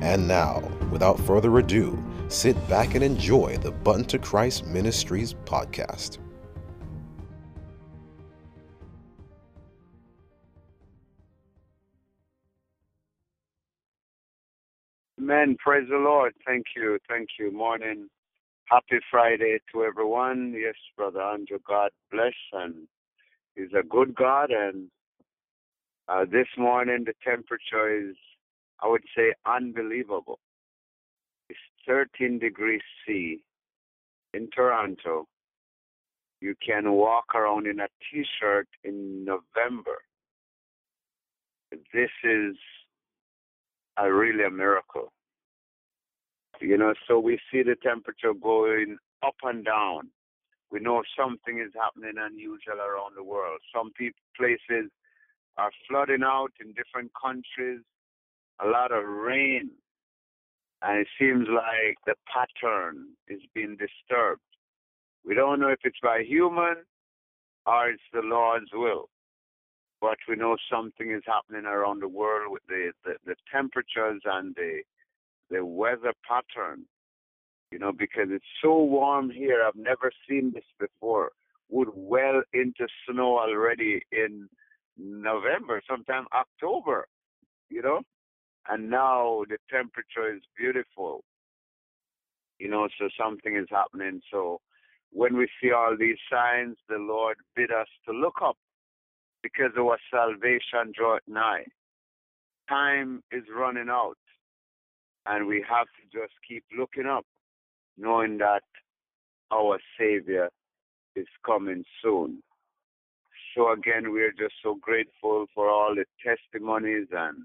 And now, without further ado, sit back and enjoy the Button to Christ Ministries podcast. Amen. Praise the Lord. Thank you. Thank you. Morning. Happy Friday to everyone. Yes, Brother Andrew, God bless. And He's a good God. And uh, this morning, the temperature is, I would say, unbelievable. It's 13 degrees C in Toronto. You can walk around in a t shirt in November. This is a really a miracle. You know, so we see the temperature going up and down. We know something is happening unusual around the world. Some places are flooding out in different countries, a lot of rain, and it seems like the pattern is being disturbed. We don't know if it's by human or it's the Lord's will, but we know something is happening around the world with the, the, the temperatures and the the weather pattern, you know, because it's so warm here. I've never seen this before. Would well into snow already in November, sometime October, you know, and now the temperature is beautiful, you know, so something is happening. So when we see all these signs, the Lord bid us to look up because our salvation draweth nigh. Time is running out and we have to just keep looking up, knowing that our Savior is coming soon. So again, we are just so grateful for all the testimonies and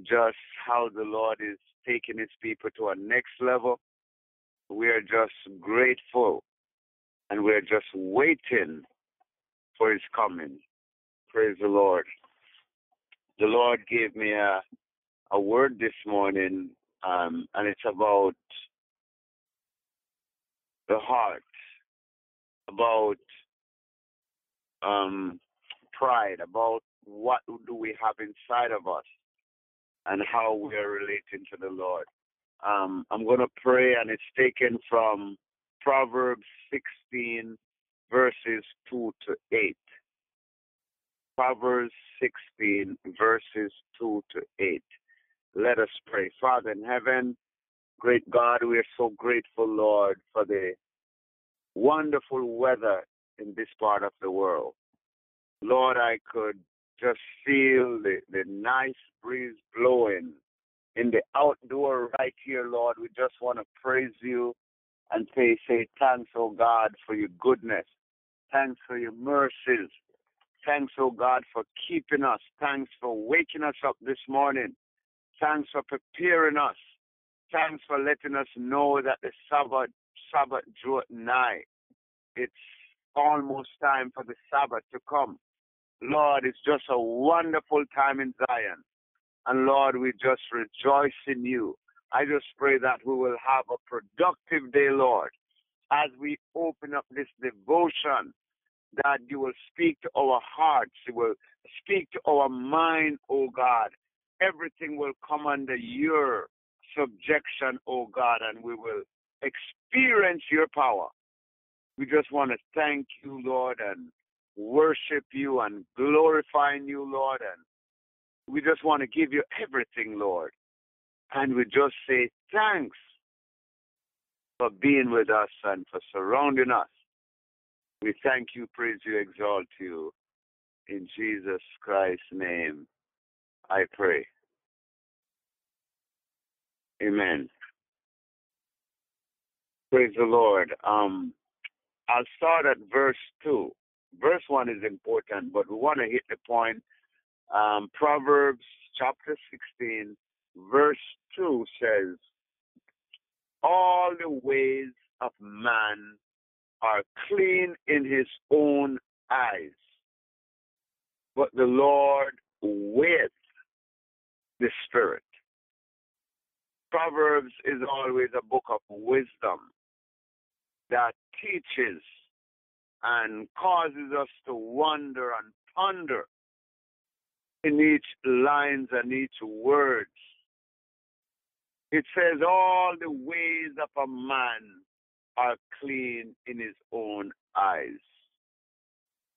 just how the Lord is taking his people to a next level. We are just grateful and we're just waiting for his coming. Praise the Lord. The Lord gave me a, a word this morning um, and it's about the heart, about um, pride, about what do we have inside of us, and how we are relating to the Lord. Um, I'm going to pray, and it's taken from Proverbs 16, verses 2 to 8. Proverbs 16, verses 2 to 8. Let us pray. Father in heaven, great God, we are so grateful, Lord, for the wonderful weather in this part of the world. Lord, I could just feel the, the nice breeze blowing in the outdoor right here, Lord. We just want to praise you and say, say thanks, oh God, for your goodness. Thanks for your mercies. Thanks, oh God, for keeping us. Thanks for waking us up this morning. Thanks for preparing us. Thanks for letting us know that the Sabbath, Sabbath drew nigh. It's almost time for the Sabbath to come. Lord, it's just a wonderful time in Zion. And Lord, we just rejoice in you. I just pray that we will have a productive day, Lord, as we open up this devotion, that you will speak to our hearts, you will speak to our mind, oh God, everything will come under your subjection, oh God, and we will experience your power. We just want to thank you, Lord, and worship you and glorifying you, Lord, and we just want to give you everything, Lord. And we just say thanks for being with us and for surrounding us. We thank you, praise you, exalt you. In Jesus Christ's name, I pray. Amen. Praise the Lord. Um, I'll start at verse 2. Verse 1 is important, but we want to hit the point. Um, Proverbs chapter 16, verse 2 says, all the ways of man are clean in his own eyes. But the Lord with the Spirit. Proverbs is always a book of wisdom that teaches and causes us to wonder and ponder in each lines and each words. It says all the ways of a man are clean in his own eyes.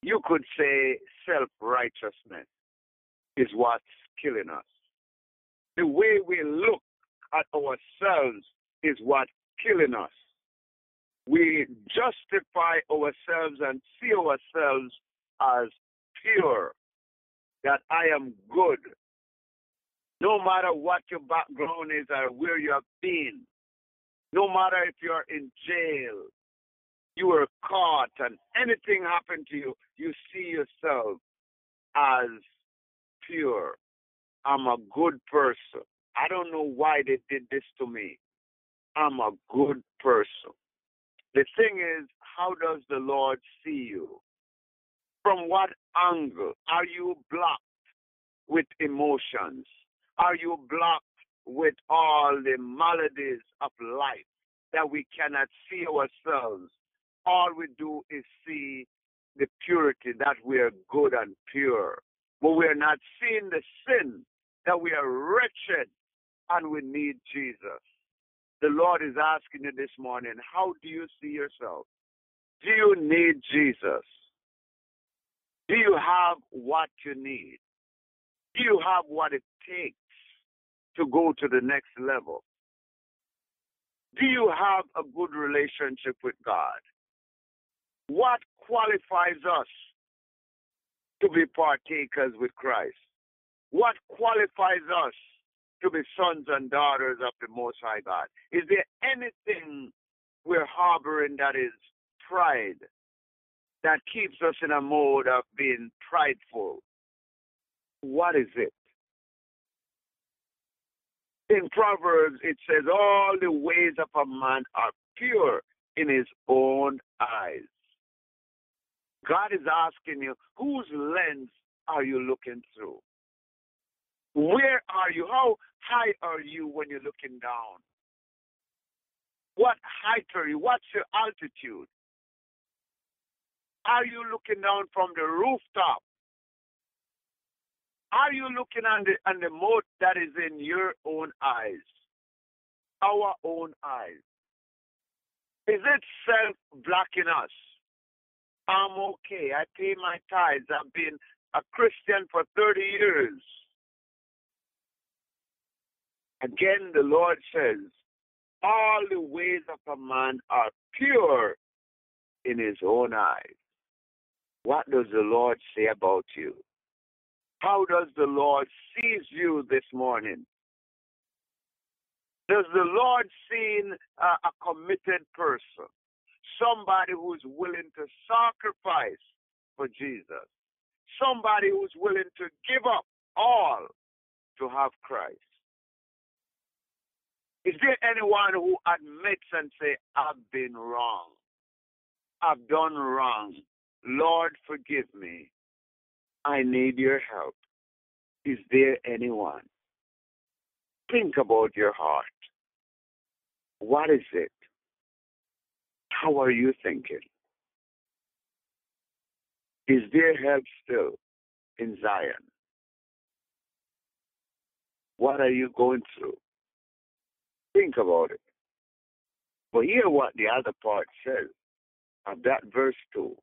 You could say self righteousness is what's killing us. The way we look at ourselves is what's killing us. We justify ourselves and see ourselves as pure, that I am good. No matter what your background is or where you have been, no matter if you're in jail, you were caught, and anything happened to you, you see yourself as pure. I'm a good person. I don't know why they did this to me. I'm a good person. The thing is, how does the Lord see you? From what angle? Are you blocked with emotions? Are you blocked with all the maladies of life that we cannot see ourselves? All we do is see the purity that we are good and pure. But we are not seeing the sin that we are wretched and we need Jesus. The Lord is asking you this morning, how do you see yourself? Do you need Jesus? Do you have what you need? Do you have what it takes to go to the next level? Do you have a good relationship with God? What qualifies us to be partakers with Christ? What qualifies us to be sons and daughters of the Most High God? Is there anything we're harboring that is pride, that keeps us in a mode of being prideful? What is it? In Proverbs, it says, All the ways of a man are pure in his own eyes. God is asking you, whose lens are you looking through? Where are you? How high are you when you're looking down? What height are you? What's your altitude? Are you looking down from the rooftop? Are you looking on the on the mote that is in your own eyes? Our own eyes. Is it self blocking us? I'm okay. I pay my tithes. I've been a Christian for 30 years. Again, the Lord says, All the ways of a man are pure in his own eyes. What does the Lord say about you? How does the Lord sees you this morning? Does the Lord see uh, a committed person? Somebody who's willing to sacrifice for Jesus. Somebody who's willing to give up all to have Christ. Is there anyone who admits and say, I've been wrong? I've done wrong. Lord, forgive me. I need your help. Is there anyone? Think about your heart. What is it? How are you thinking? Is there help still in Zion? What are you going through? Think about it. But hear what the other part says of that verse 2.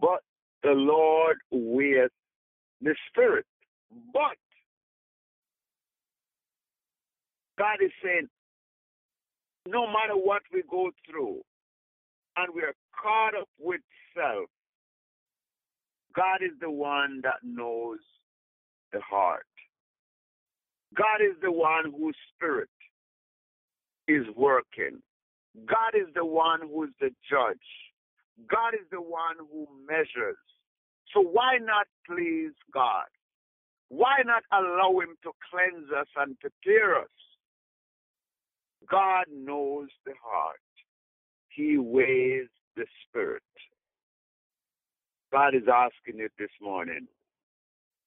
But the Lord with the Spirit. But God is saying, no matter what we go through, and we are caught up with self, God is the one that knows the heart. God is the one whose spirit is working. God is the one who's the judge. God is the one who measures. So why not please God? Why not allow Him to cleanse us and to prepare us? God knows the heart. He weighs the spirit. God is asking you this morning,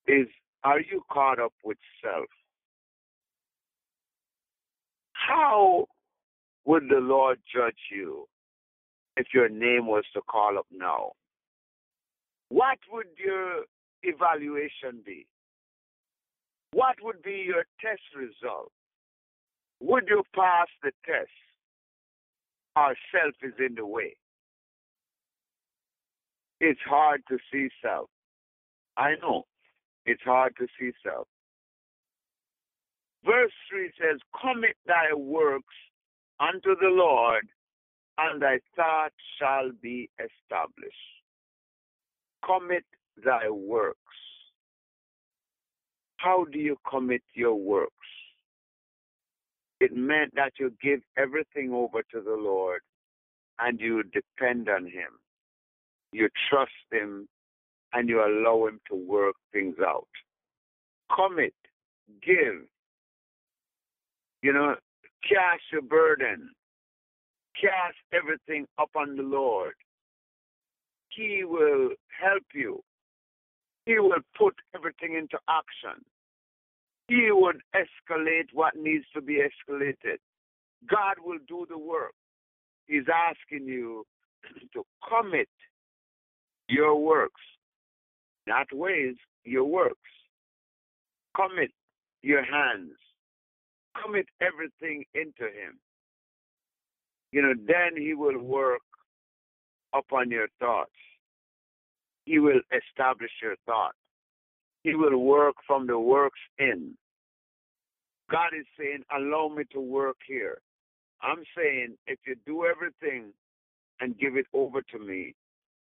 is are you caught up with self? How would the Lord judge you if your name was to call up now? What would your evaluation be? What would be your test result? Would you pass the test? Our self is in the way. It's hard to see self. I know. It's hard to see self. Verse 3 says, Commit thy works unto the Lord, and thy thoughts shall be established. Commit thy works. How do you commit your works? It meant that you give everything over to the Lord and you depend on Him. You trust Him and you allow Him to work things out. Commit, give, you know, cast your burden, cast everything upon the Lord. He will help you. He will put everything into action. He would escalate what needs to be escalated. God will do the work. He's asking you to commit your works, not ways, your works. Commit your hands. Commit everything into Him. You know, then He will work upon your thoughts. He will establish your thoughts. He will work from the works in. God is saying, allow me to work here. I'm saying, if you do everything and give it over to me,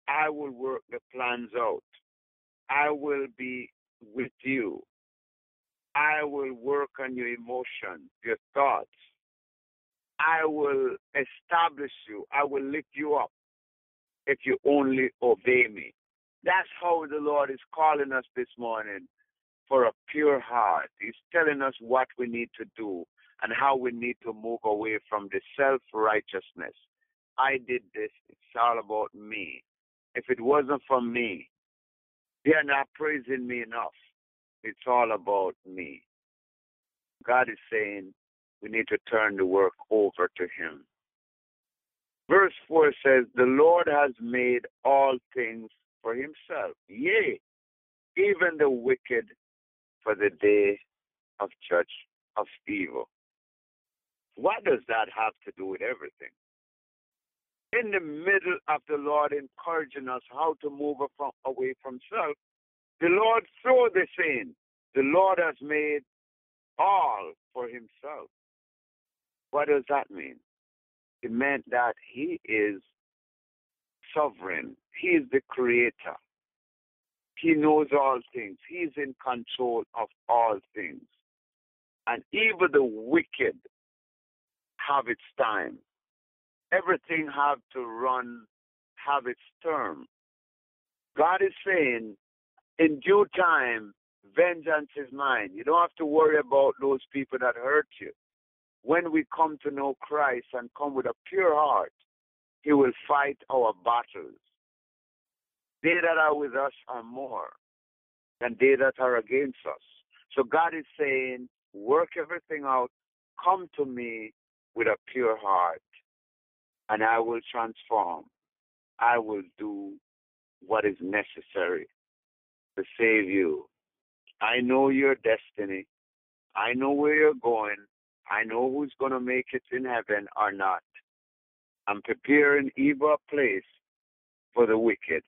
I will work the plans out. I will be with you. I will work on your emotions, your thoughts. I will establish you. I will lift you up if you only obey me. That's how the Lord is calling us this morning for a pure heart. He's telling us what we need to do and how we need to move away from the self righteousness. I did this, it's all about me. If it wasn't for me, they're not praising me enough. It's all about me. God is saying we need to turn the work over to Him. Verse 4 says, The Lord has made all things for himself. Yea, even the wicked for the day of judge of evil. What does that have to do with everything? In the middle of the Lord encouraging us how to move away from self, the Lord saw the in. The Lord has made all for himself. What does that mean? It meant that he is sovereign. He is the creator. He knows all things. He is in control of all things. And even the wicked have its time. Everything have to run, have its term. God is saying, in due time, vengeance is mine. You don't have to worry about those people that hurt you. When we come to know Christ and come with a pure heart, he will fight our battles. They that are with us are more than they that are against us. So God is saying, work everything out. Come to me with a pure heart, and I will transform. I will do what is necessary to save you. I know your destiny. I know where you're going. I know who's going to make it in heaven or not. I'm preparing evil place for the wicked.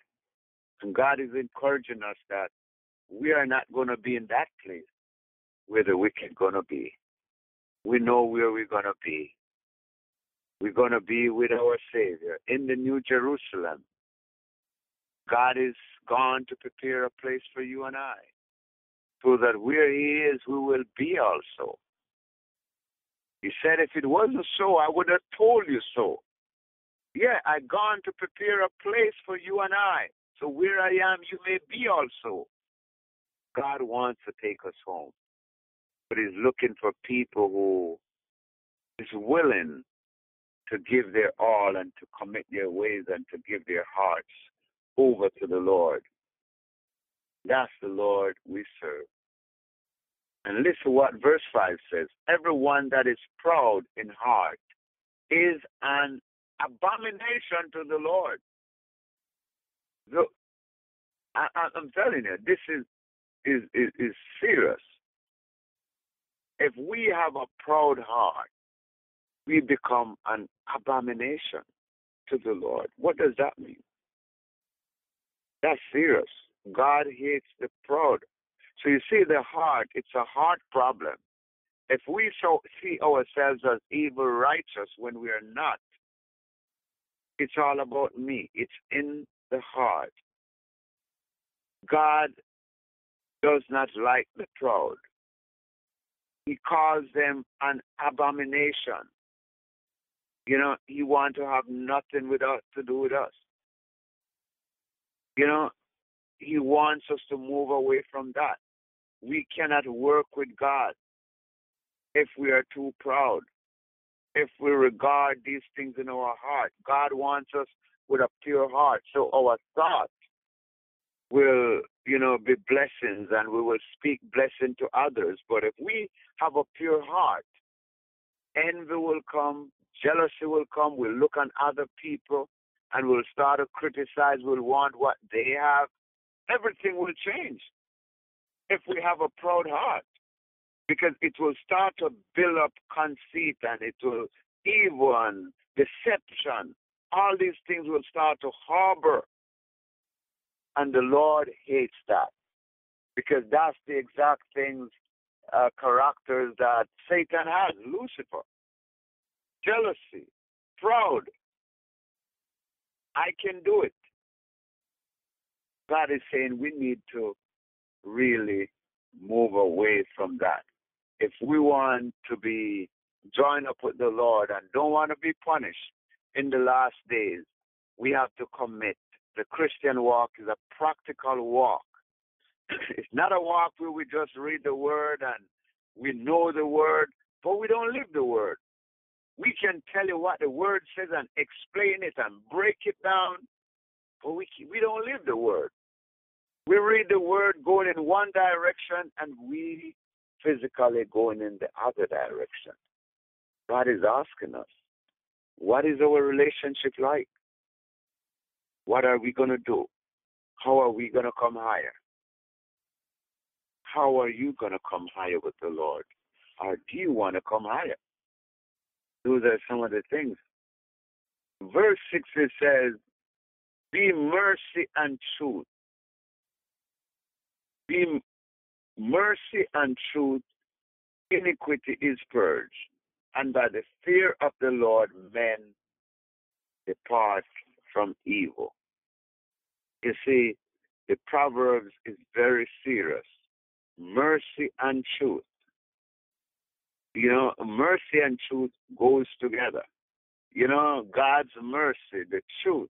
And God is encouraging us that we are not going to be in that place where the wicked going to be. We know where we're going to be. We're going to be with our Savior in the New Jerusalem. God is gone to prepare a place for you and I, so that where He is, we will be also. He said, if it wasn't so, I would have told you so. Yeah, I've gone to prepare a place for you and I. So where I am, you may be also. God wants to take us home. But he's looking for people who is willing to give their all and to commit their ways and to give their hearts over to the Lord. That's the Lord we serve. And listen what verse 5 says Everyone that is proud in heart is an abomination to the Lord. So, I, am telling you, this is, is, is, is serious. If we have a proud heart, we become an abomination to the Lord. What does that mean? That's serious. God hates the proud. So you see, the heart, it's a heart problem. If we so see ourselves as evil righteous when we are not, it's all about me. It's in the heart. God does not like the proud. He calls them an abomination. You know, he wants to have nothing with us to do with us. You know, he wants us to move away from that. We cannot work with God if we are too proud, if we regard these things in our heart. God wants us with a pure heart. So our thoughts will, you know, be blessings and we will speak blessing to others. But if we have a pure heart, envy will come, jealousy will come, we'll look on other people and we'll start to criticize, we'll want what they have. Everything will change if we have a proud heart because it will start to build up conceit and it will evil and deception. All these things will start to harbor. And the Lord hates that because that's the exact things, uh, characters that Satan has Lucifer, jealousy, proud. I can do it. God is saying we need to really move away from that. If we want to be joined up with the Lord and don't want to be punished in the last days, we have to commit. The Christian walk is a practical walk. it's not a walk where we just read the word and we know the word, but we don't live the word. We can tell you what the word says and explain it and break it down, but we, we don't live the word. We read the word going in one direction and we physically going in the other direction. God is asking us, what is our relationship like? What are we going to do? How are we going to come higher? How are you going to come higher with the Lord? Or do you want to come higher? Those are some of the things. Verse 6 it says, Be mercy and truth be mercy and truth, iniquity is purged, and by the fear of the Lord men depart from evil. You see, the Proverbs is very serious. Mercy and truth. You know, mercy and truth goes together. You know, God's mercy, the truth,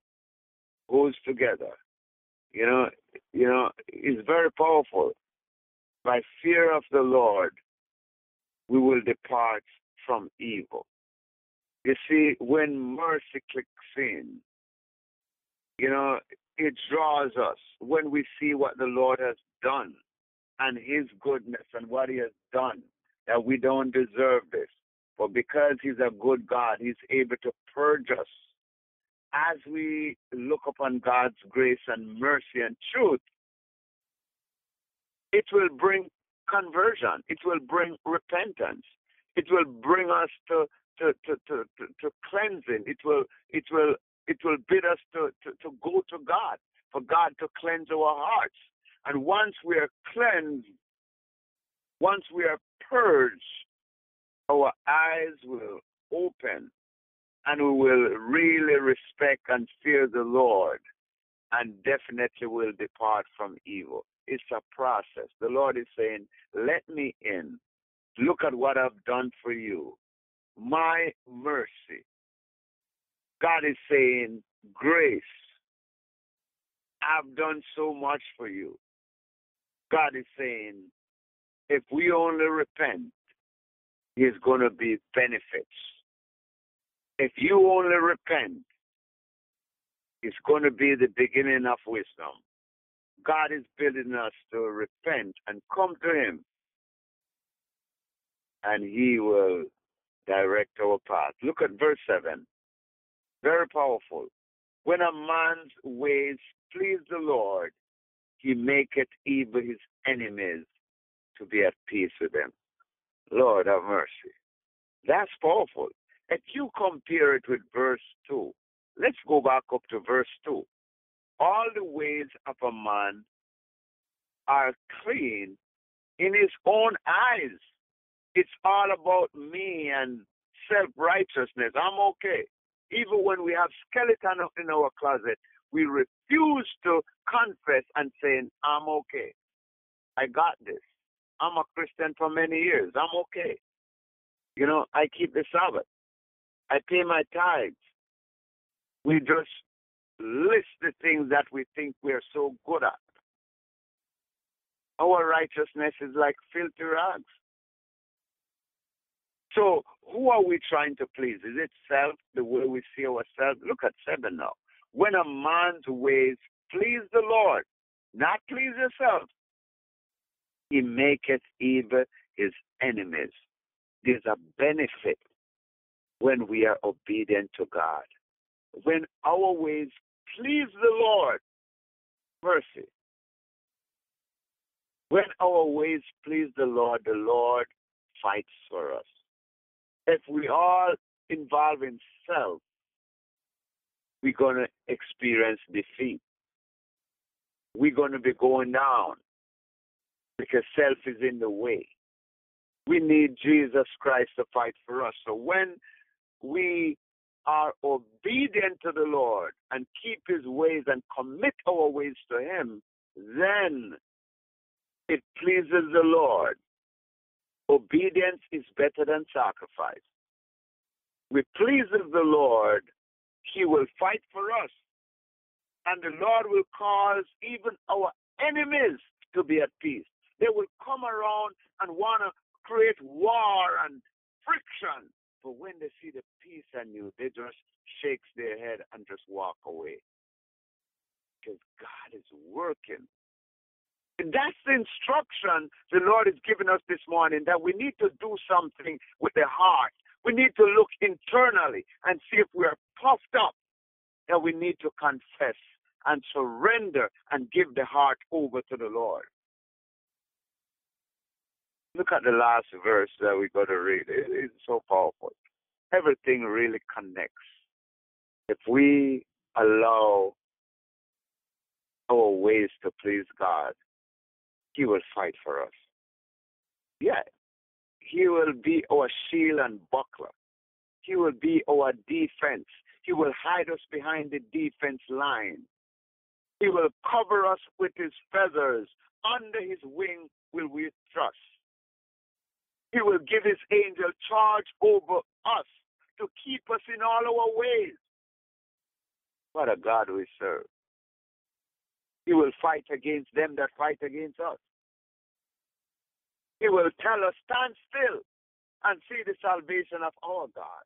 goes together. You know, you know, is very powerful. By fear of the Lord, we will depart from evil. You see, when mercy clicks in, you know, it draws us when we see what the Lord has done and His goodness and what He has done, that we don't deserve this. But because He's a good God, He's able to purge us as we look upon God's grace and mercy and truth, it will bring conversion. It will bring repentance. It will bring us to to, to, to, to, cleansing. It will it will it will bid us to, to, to go to God, for God to cleanse our hearts. And once we are cleansed, once we are purged, our eyes will open and we will really respect and fear the Lord and definitely will depart from evil. It's a process. The Lord is saying, Let me in. Look at what I've done for you. My mercy. God is saying, Grace. I've done so much for you. God is saying, if we only repent, is going to be benefits. If you only repent, it's going to be the beginning of wisdom. God is building us to repent and come to Him, and He will direct our path. Look at verse 7. Very powerful. When a man's ways please the Lord, he maketh evil his enemies to be at peace with him. Lord have mercy. That's powerful. If you compare it with verse 2, let's go back up to verse 2. All the ways of a man are clean in his own eyes. It's all about me and self righteousness. I'm okay. Even when we have skeleton in our closet, we refuse to confess and saying, I'm okay. I got this. I'm a Christian for many years. I'm okay. You know, I keep the Sabbath. I pay my tithes. We just list the things that we think we're so good at. Our righteousness is like filthy rags. So, who are we trying to please? Is it self, the way we see ourselves? Look at seven now. When a man's ways please the Lord, not please yourself, he maketh even his enemies. There's a benefit when we are obedient to God. When our ways please the Lord, mercy. When our ways please the Lord, the Lord fights for us. If we all involve in self, we're going to experience defeat. We're going to be going down because self is in the way. We need Jesus Christ to fight for us. So when we are obedient to the Lord and keep his ways and commit our ways to him, then it pleases the Lord. Obedience is better than sacrifice. We pleases the Lord he will fight for us. And the Lord will cause even our enemies to be at peace. They will come around and want to create war and friction. But when they see the peace in you, they just shake their head and just walk away. Because God is working. And that's the instruction the Lord is giving us this morning that we need to do something with the heart. We need to look internally and see if we are puffed up, that we need to confess and surrender and give the heart over to the Lord. Look at the last verse that we got to read. It's so powerful. Everything really connects. If we allow our ways to please God, He will fight for us. Yeah, He will be our shield and buckler. He will be our defense. He will hide us behind the defense line. He will cover us with his feathers. Under his wing will we trust. He will give his angel charge over us to keep us in all our ways. What a God we serve. He will fight against them that fight against us. He will tell us, stand still and see the salvation of our God.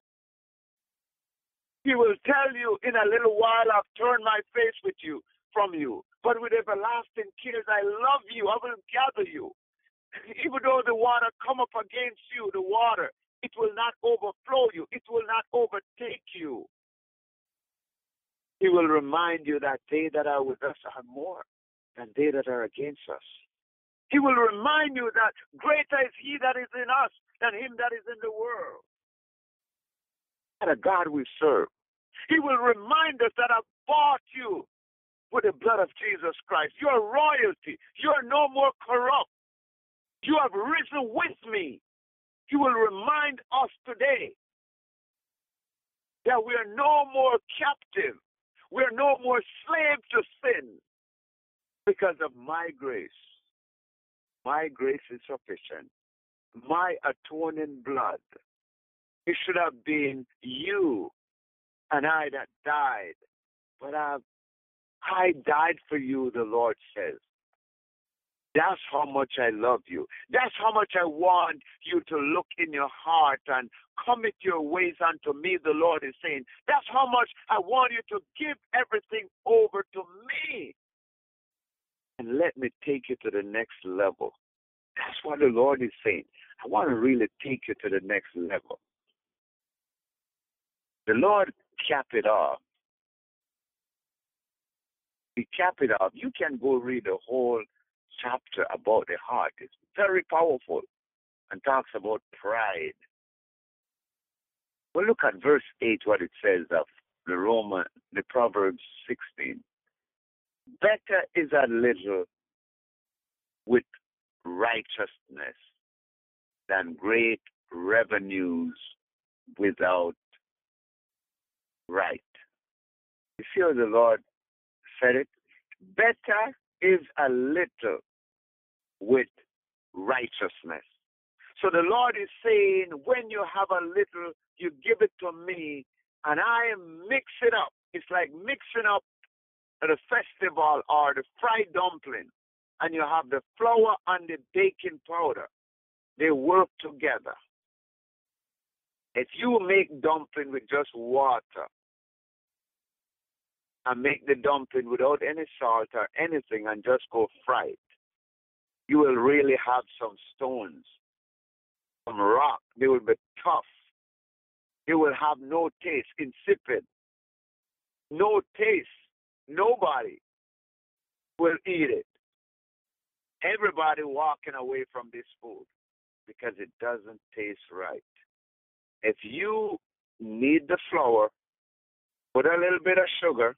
He will tell you, in a little while I've turned my face with you from you. But with everlasting tears I love you, I will gather you. Even though the water come up against you, the water, it will not overflow you, it will not overtake you. He will remind you that they that are with us are more than they that are against us. He will remind you that greater is he that is in us than him that is in the world. What a God we serve. He will remind us that I've bought you with the blood of Jesus Christ. You're royalty. You're no more corrupt. You have risen with me. You will remind us today that we are no more captive. We're no more slave to sin because of my grace. My grace is sufficient. My atoning blood. It should have been you and I that died. But I, I died for you, the Lord says. That's how much I love you. That's how much I want you to look in your heart and commit your ways unto me, the Lord is saying. That's how much I want you to give everything over to me. And let me take you to the next level. That's what the Lord is saying. I want to really take you to the next level. The Lord cap it off. He cap it off. You can go read the whole chapter about the heart. is very powerful and talks about pride. Well, look at verse 8, what it says of the Roman, the Proverbs 16. Better is a little with righteousness than great revenues without right. You see how the Lord said it? Better is a little with righteousness. So the Lord is saying, when you have a little, you give it to me, and I mix it up. It's like mixing up the festival or the fried dumpling, and you have the flour and the baking powder. They work together. If you make dumpling with just water, and make the dumpling without any salt or anything and just go fry it, you will really have some stones, some rock. They will be tough. They will have no taste, insipid. No taste. Nobody will eat it. Everybody walking away from this food because it doesn't taste right. If you need the flour, put a little bit of sugar,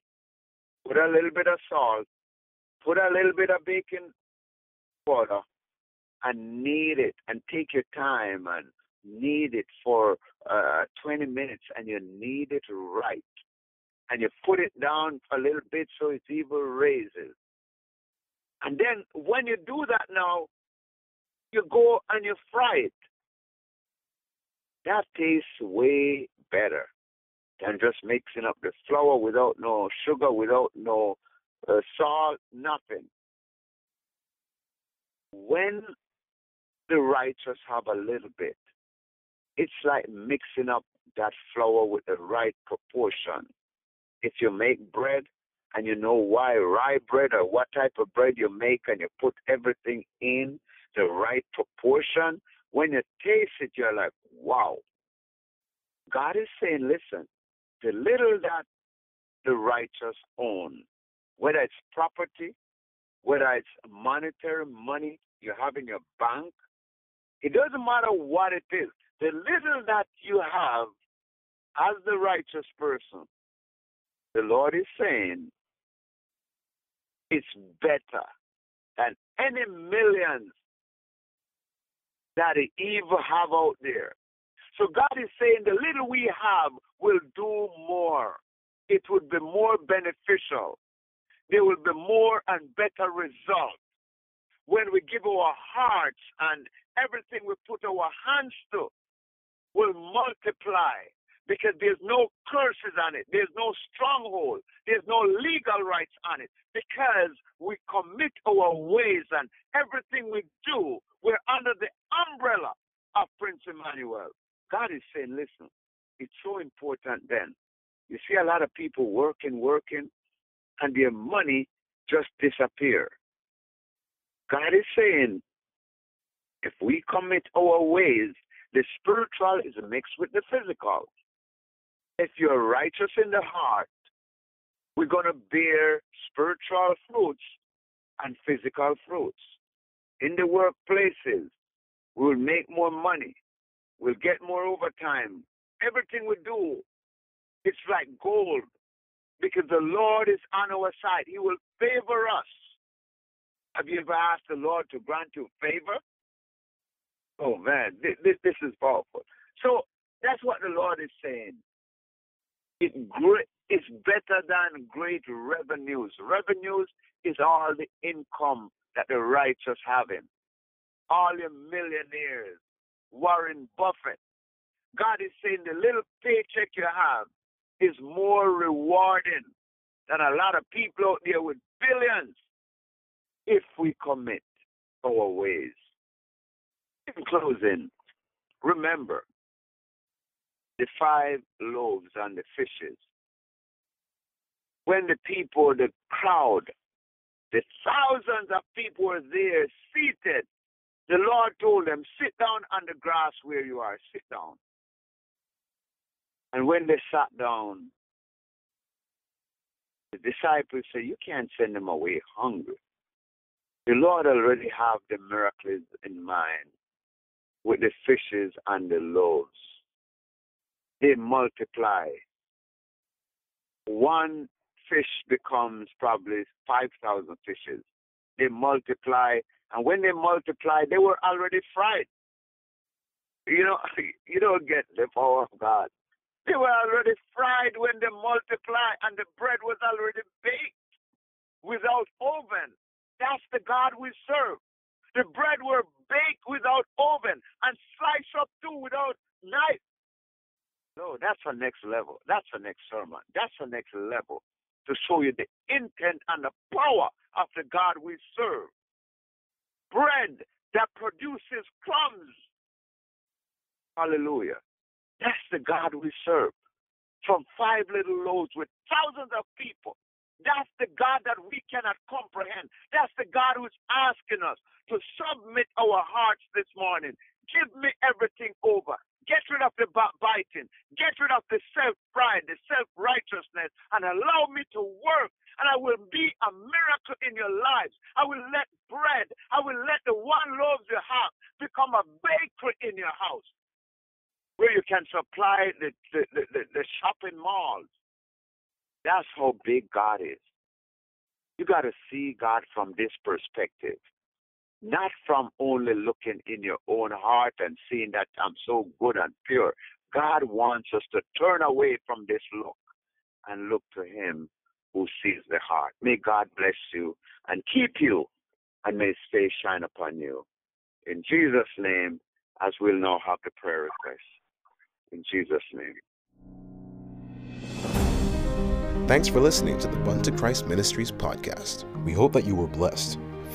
put a little bit of salt, put a little bit of baking powder, and knead it and take your time and knead it for uh, 20 minutes and you knead it right. And you put it down a little bit so it even raises. And then when you do that now, you go and you fry it. That tastes way better than just mixing up the flour without no sugar, without no uh, salt, nothing. When the righteous have a little bit, it's like mixing up that flour with the right proportion. If you make bread and you know why rye bread or what type of bread you make and you put everything in the right proportion, when you taste it, you're like, wow. God is saying, listen, the little that the righteous own, whether it's property, whether it's monetary money you have in your bank, it doesn't matter what it is. The little that you have as the righteous person, the Lord is saying it's better than any millions that the evil have out there. So God is saying the little we have will do more. It would be more beneficial. There will be more and better results when we give our hearts and everything we put our hands to will multiply because there's no curses on it. There's no stronghold. There's no legal rights on it because we commit our ways and everything we do, we're under the umbrella of Prince Emmanuel. God is saying, listen, it's so important then. You see a lot of people working, working, and their money just disappear. God is saying, if we commit our ways, the spiritual is mixed with the physical. If you're righteous in the heart, we're going to bear spiritual fruits and physical fruits. In the workplaces, we'll make more money. We'll get more overtime. Everything we do, it's like gold because the Lord is on our side. He will favor us. Have you ever asked the Lord to grant you favor? Oh man, this, this, is powerful. So that's what the Lord is saying. It great, it's better than great revenues. Revenues is all the income that the righteous have in. All your millionaires, Warren Buffett. God is saying the little paycheck you have is more rewarding than a lot of people out there with billions if we commit. our ways. In closing, remember the five loaves and the fishes. When the people, the crowd, the thousands of people were there seated, the Lord told them, Sit down on the grass where you are, sit down. And when they sat down, the disciples said, You can't send them away hungry. The Lord already have the miracles in mind with the fishes and the loaves. They multiply. One fish becomes probably 5,000 fishes. They multiply, and when they multiply, they were already fried. You know, you don't get the power of God. They were already fried when they multiply, and the bread was already baked without oven. That's the God we serve. The bread were baked without oven and sliced up too without knife. No, that's the next level. That's the next sermon. That's the next level to show you the intent and the power of the God we serve. Bread that produces crumbs. Hallelujah. That's the God we serve. From five little loaves with thousands of people. That's the God that we cannot comprehend. That's the God who's asking us to submit our hearts this morning. Give me everything over. Get rid of the backbiting. Get rid of the self pride, the self righteousness, and allow me to work. And I will be a miracle in your lives. I will let bread, I will let the one loaf you have become a bakery in your house where you can supply the, the, the, the shopping malls. That's how big God is. You got to see God from this perspective, not from only looking in your own heart and seeing that I'm so good and pure. God wants us to turn away from this look and look to Him who sees the heart. May God bless you and keep you, and may His face shine upon you. In Jesus' name, as we'll now have the prayer request. In Jesus' name. Thanks for listening to the Bunto Christ Ministries podcast. We hope that you were blessed.